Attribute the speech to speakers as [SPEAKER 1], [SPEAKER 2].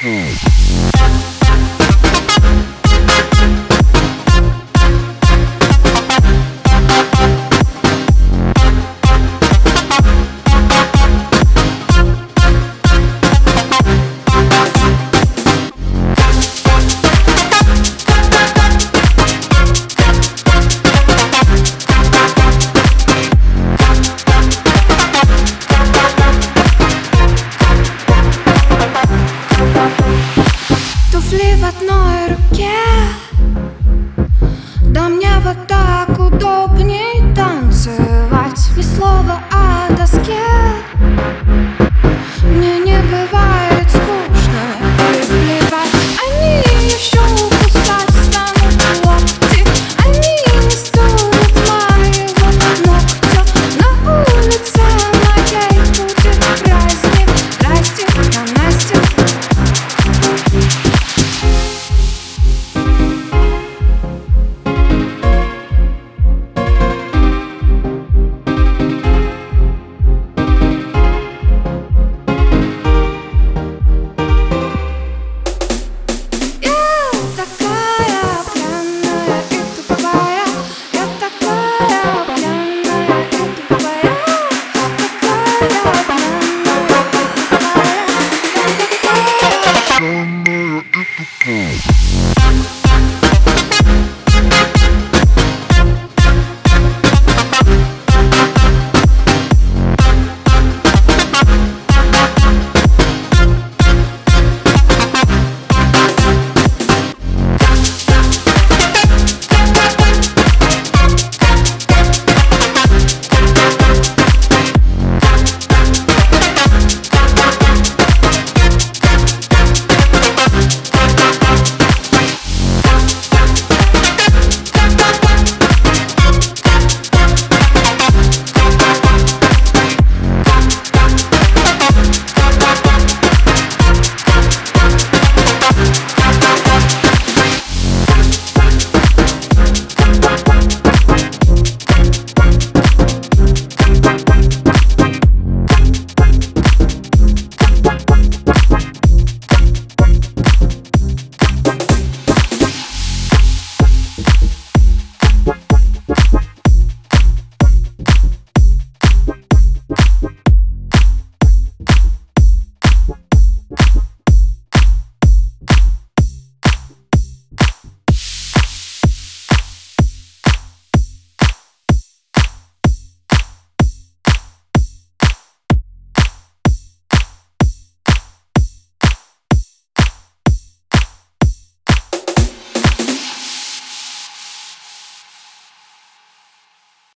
[SPEAKER 1] Mm.
[SPEAKER 2] мысли в одной руке. Да мне вот так удобней танцевать. Ни слова о доске.